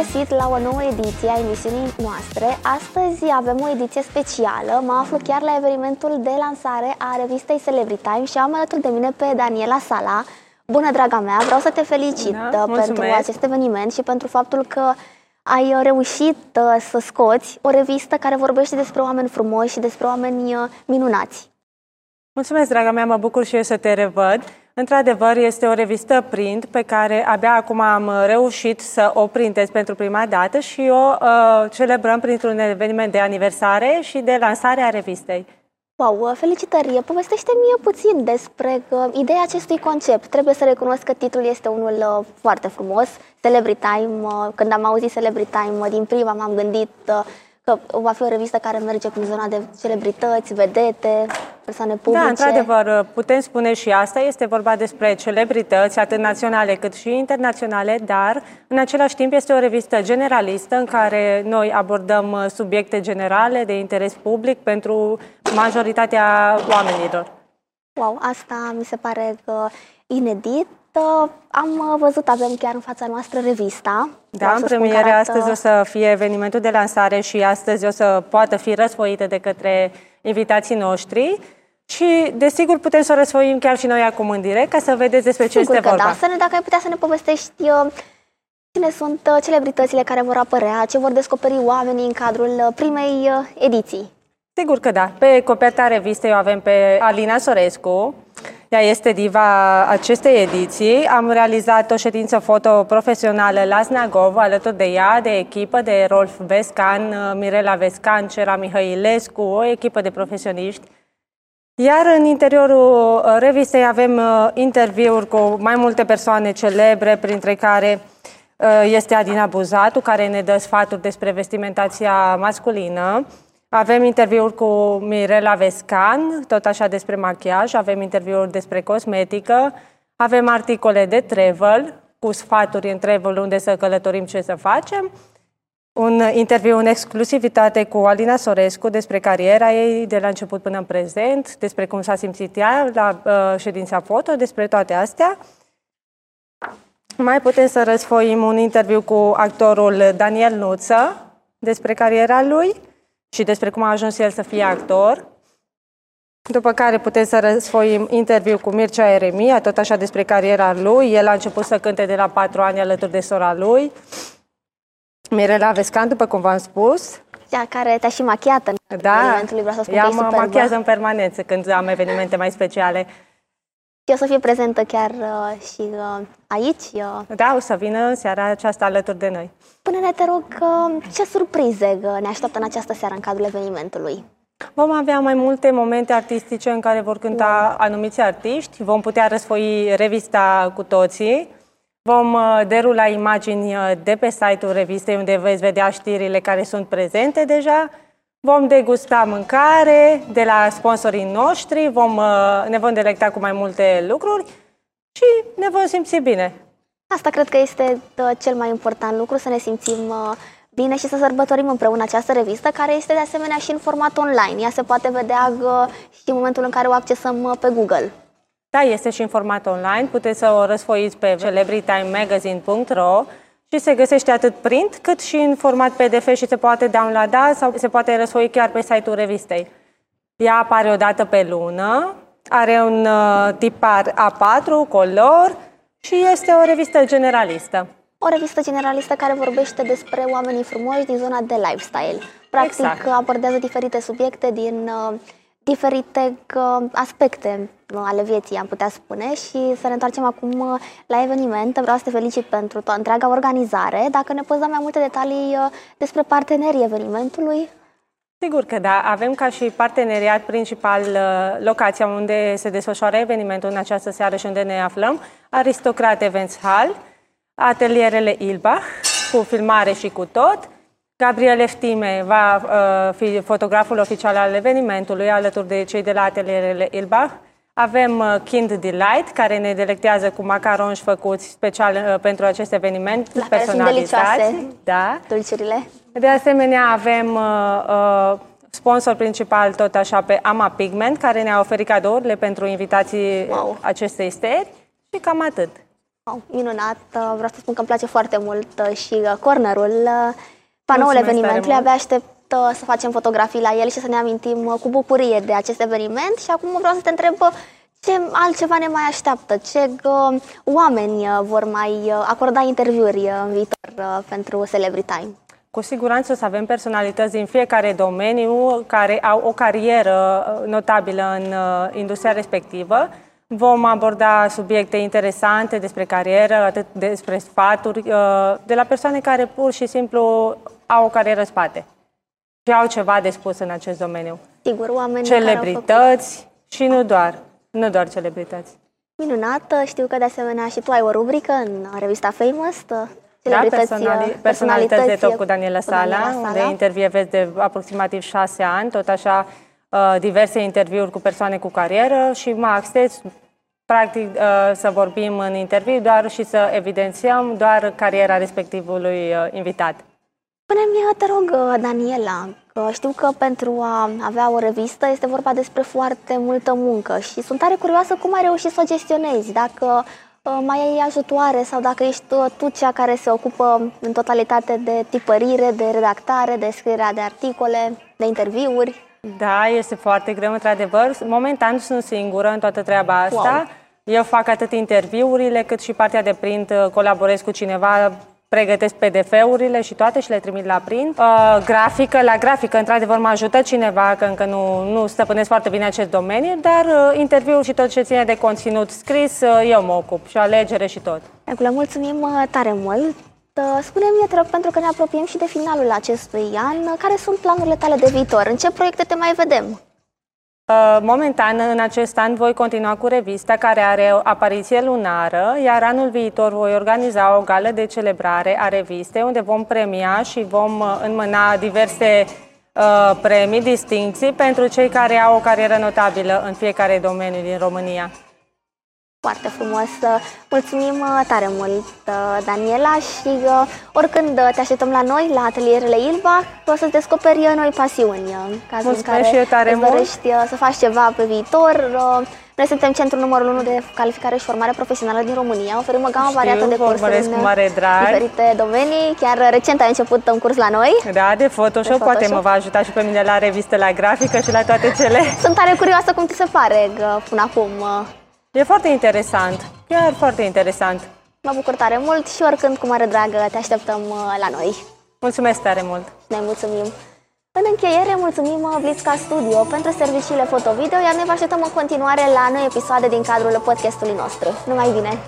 regăsit la o nouă ediție a emisiunii noastre. Astăzi avem o ediție specială. Mă aflu chiar la evenimentul de lansare a revistei Celebrity și am alături de mine pe Daniela Sala. Bună, draga mea! Vreau să te felicit Bună, uh, pentru acest eveniment și pentru faptul că ai uh, reușit uh, să scoți o revistă care vorbește despre oameni frumoși și despre oameni minunați. Mulțumesc, draga mea, mă bucur și eu să te revăd. Într-adevăr, este o revistă print pe care abia acum am reușit să o printez pentru prima dată și o uh, celebrăm printr-un eveniment de aniversare și de lansare a revistei. Wow, uh, felicitări! Povestește-mi puțin despre uh, ideea acestui concept. Trebuie să recunosc că titlul este unul uh, foarte frumos, Celebrity Time. Uh, când am auzit Celebrity Time, uh, din prima m-am gândit uh, că va fi o revistă care merge prin zona de celebrități, vedete, persoane da, publice. Da, într-adevăr, putem spune și asta. Este vorba despre celebrități, atât naționale cât și internaționale, dar în același timp este o revistă generalistă în care noi abordăm uh, subiecte generale de interes public pentru majoritatea oamenilor. Wow, asta mi se pare că inedit am văzut, avem chiar în fața noastră revista. Da, în premiere arată... astăzi o să fie evenimentul de lansare și astăzi o să poată fi răsfoită de către invitații noștri. Și, desigur, putem să o răsfoim chiar și noi acum în direct, ca să vedeți despre ce Sigur este că vorba. Da. Să ne, dacă ai putea să ne povestești uh, cine sunt uh, celebritățile care vor apărea, ce vor descoperi oamenii în cadrul uh, primei ediții. Sigur că da. Pe coperta revistei o avem pe Alina Sorescu, ea este diva acestei ediții. Am realizat o ședință foto profesională la Snagov, alături de ea, de echipă, de Rolf Vescan, Mirela Vescan, Cera Mihailescu, o echipă de profesioniști. Iar în interiorul uh, revistei avem uh, interviuri cu mai multe persoane celebre, printre care uh, este Adina Buzatu, care ne dă sfaturi despre vestimentația masculină. Avem interviuri cu Mirela Vescan, tot așa despre machiaj, avem interviuri despre cosmetică, avem articole de travel, cu sfaturi în travel unde să călătorim, ce să facem, un interviu în exclusivitate cu Alina Sorescu despre cariera ei de la început până în prezent, despre cum s-a simțit ea la uh, ședința foto, despre toate astea. Mai putem să răsfoim un interviu cu actorul Daniel Nuță despre cariera lui și despre cum a ajuns el să fie actor. După care putem să răsfoim interviu cu Mircea Eremia, tot așa despre cariera lui. El a început să cânte de la patru ani alături de sora lui. Mirela Vescan, după cum v-am spus. Cea care te-a și machiat în da, evenimentul vreau să spun ea că mă machiază în permanență când am evenimente mai speciale. Și o să fie prezentă chiar uh, și uh, aici? Uh. Da, o să vină în seara aceasta alături de noi. Până-ne, te rog, uh, ce surprize uh, ne așteaptă în această seară în cadrul evenimentului? Vom avea mai multe momente artistice în care vor cânta wow. anumiți artiști, vom putea răsfoi revista cu toții, vom uh, derula imagini de pe site-ul revistei unde veți vedea știrile care sunt prezente deja, vom degusta mâncare de la sponsorii noștri, vom, ne vom delecta cu mai multe lucruri și ne vom simți bine. Asta cred că este cel mai important lucru, să ne simțim bine și să sărbătorim împreună această revistă, care este de asemenea și în format online. Ea se poate vedea și în momentul în care o accesăm pe Google. Da, este și în format online. Puteți să o răsfoiți pe celebritimemagazine.ro și se găsește atât print cât și în format PDF și se poate downloada sau se poate răsfoi chiar pe site-ul revistei. Ea apare o dată pe lună, are un uh, tipar A4, color și este o revistă generalistă. O revistă generalistă care vorbește despre oamenii frumoși din zona de lifestyle. Practic exact. abordează diferite subiecte din uh, diferite uh, aspecte uh, ale vieții, am putea spune, și să ne întoarcem acum uh, la eveniment. Vreau să te felicit pentru toată întreaga organizare. Dacă ne poți da mai multe detalii uh, despre partenerii evenimentului. Sigur că da. Avem ca și parteneriat principal uh, locația unde se desfășoară evenimentul în această seară și unde ne aflăm, Aristocrat Events Hall, atelierele Ilbach, cu filmare și cu tot. Gabriel Eftime va uh, fi fotograful oficial al evenimentului, alături de cei de la atelierele Ilbach. Avem uh, Kind Delight, care ne delectează cu macaronși făcuți special uh, pentru acest eveniment, la personalizați. Da. Dulciurile. De asemenea, avem uh, uh, sponsor principal tot așa pe Ama Pigment, care ne-a oferit cadourile pentru invitații wow. acestei steri și cam atât. Oh, minunat, vreau să spun că îmi place foarte mult și cornerul, panoul evenimentului, abia aștept să facem fotografii la el și să ne amintim cu bucurie de acest eveniment. Și acum vreau să te întreb ce altceva ne mai așteaptă, ce oameni vor mai acorda interviuri în viitor pentru Celebrity Time. Cu siguranță o să avem personalități din fiecare domeniu care au o carieră notabilă în industria respectivă. Vom aborda subiecte interesante despre carieră, atât despre sfaturi, uh, de la persoane care pur și simplu au o carieră spate și au ceva de spus în acest domeniu. Sigur, oameni Celebrități și nu doar, nu doar celebrități. Minunată, știu că de asemenea și tu ai o rubrică în revista Famous, da, personali, personalități, personalități de top cu Daniela Sala, Daniela Sala, unde intervievezi de aproximativ șase ani, tot așa Uh, diverse interviuri cu persoane cu carieră și mă acces practic uh, să vorbim în interviu doar și să evidențiem doar cariera respectivului uh, invitat. Spune-mi, te rog, Daniela, că știu că pentru a avea o revistă este vorba despre foarte multă muncă și sunt tare curioasă cum ai reușit să o gestionezi, dacă mai ai ajutoare sau dacă ești tu cea care se ocupă în totalitate de tipărire, de redactare, de scrierea de articole, de interviuri. Da, este foarte greu, într-adevăr. Momentan sunt singură în toată treaba asta. Wow. Eu fac atât interviurile cât și partea de print, uh, colaborez cu cineva, pregătesc PDF-urile și toate și le trimit la print. Uh, grafică, la grafică, într-adevăr, mă ajută cineva, că încă nu, nu stăpânesc foarte bine acest domeniu, dar uh, interviul și tot ce ține de conținut scris, uh, eu mă ocup și alegere și tot. Regulă, mulțumim uh, tare mult! Spune-mi, te rog, pentru că ne apropiem și de finalul acestui an, care sunt planurile tale de viitor? În ce proiecte te mai vedem? Uh, momentan, în acest an, voi continua cu revista care are o apariție lunară, iar anul viitor voi organiza o gală de celebrare a revistei, unde vom premia și vom uh, înmâna diverse uh, premii, distinții pentru cei care au o carieră notabilă în fiecare domeniu din România. Foarte frumos. Mulțumim uh, tare mult, uh, Daniela, și uh, oricând te așteptăm la noi, la atelierele Ilva, o să-ți descoperi noi pasiuni. Cazul Mulțumesc în care și eu tare mult. dorești să faci ceva pe viitor. Noi suntem centrul numărul 1 de calificare și formare profesională din România. Oferim o gamă variată de cursuri în mare drag. diferite domenii. Chiar recent ai început un curs la noi. Da, de Photoshop. De poate mă va ajuta și pe mine la revistă, la grafică și la toate cele. Sunt tare curioasă cum ți se pare până acum E foarte interesant, chiar foarte interesant. Mă bucur tare mult și oricând cu mare dragă te așteptăm uh, la noi. Mulțumesc tare mult! Ne mulțumim! În încheiere, mulțumim uh, Blitzca Studio pentru serviciile foto-video, iar ne vă așteptăm în continuare la noi episoade din cadrul podcastului nostru. Numai bine!